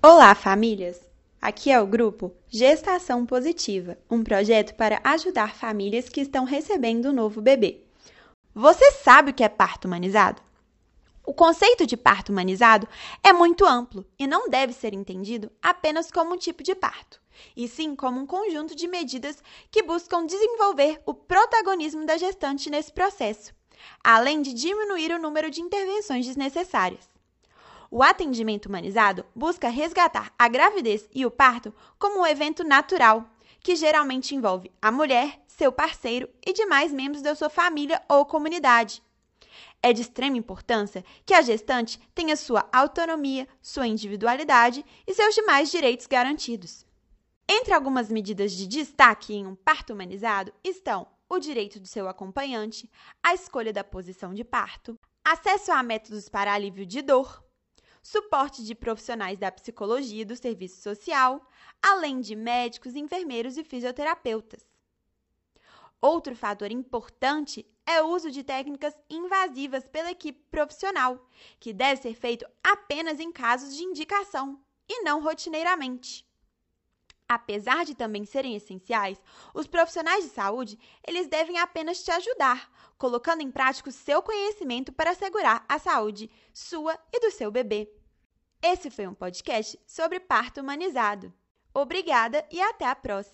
Olá, famílias! Aqui é o grupo Gestação Positiva, um projeto para ajudar famílias que estão recebendo um novo bebê. Você sabe o que é parto humanizado? O conceito de parto humanizado é muito amplo e não deve ser entendido apenas como um tipo de parto, e sim como um conjunto de medidas que buscam desenvolver o protagonismo da gestante nesse processo, além de diminuir o número de intervenções desnecessárias. O atendimento humanizado busca resgatar a gravidez e o parto como um evento natural, que geralmente envolve a mulher, seu parceiro e demais membros da sua família ou comunidade. É de extrema importância que a gestante tenha sua autonomia, sua individualidade e seus demais direitos garantidos. Entre algumas medidas de destaque em um parto humanizado estão o direito do seu acompanhante, a escolha da posição de parto, acesso a métodos para alívio de dor, suporte de profissionais da psicologia e do serviço social, além de médicos, enfermeiros e fisioterapeutas. Outro fator importante é o uso de técnicas invasivas pela equipe profissional, que deve ser feito apenas em casos de indicação e não rotineiramente. Apesar de também serem essenciais, os profissionais de saúde, eles devem apenas te ajudar, colocando em prática o seu conhecimento para assegurar a saúde sua e do seu bebê. Esse foi um podcast sobre parto humanizado. Obrigada e até a próxima!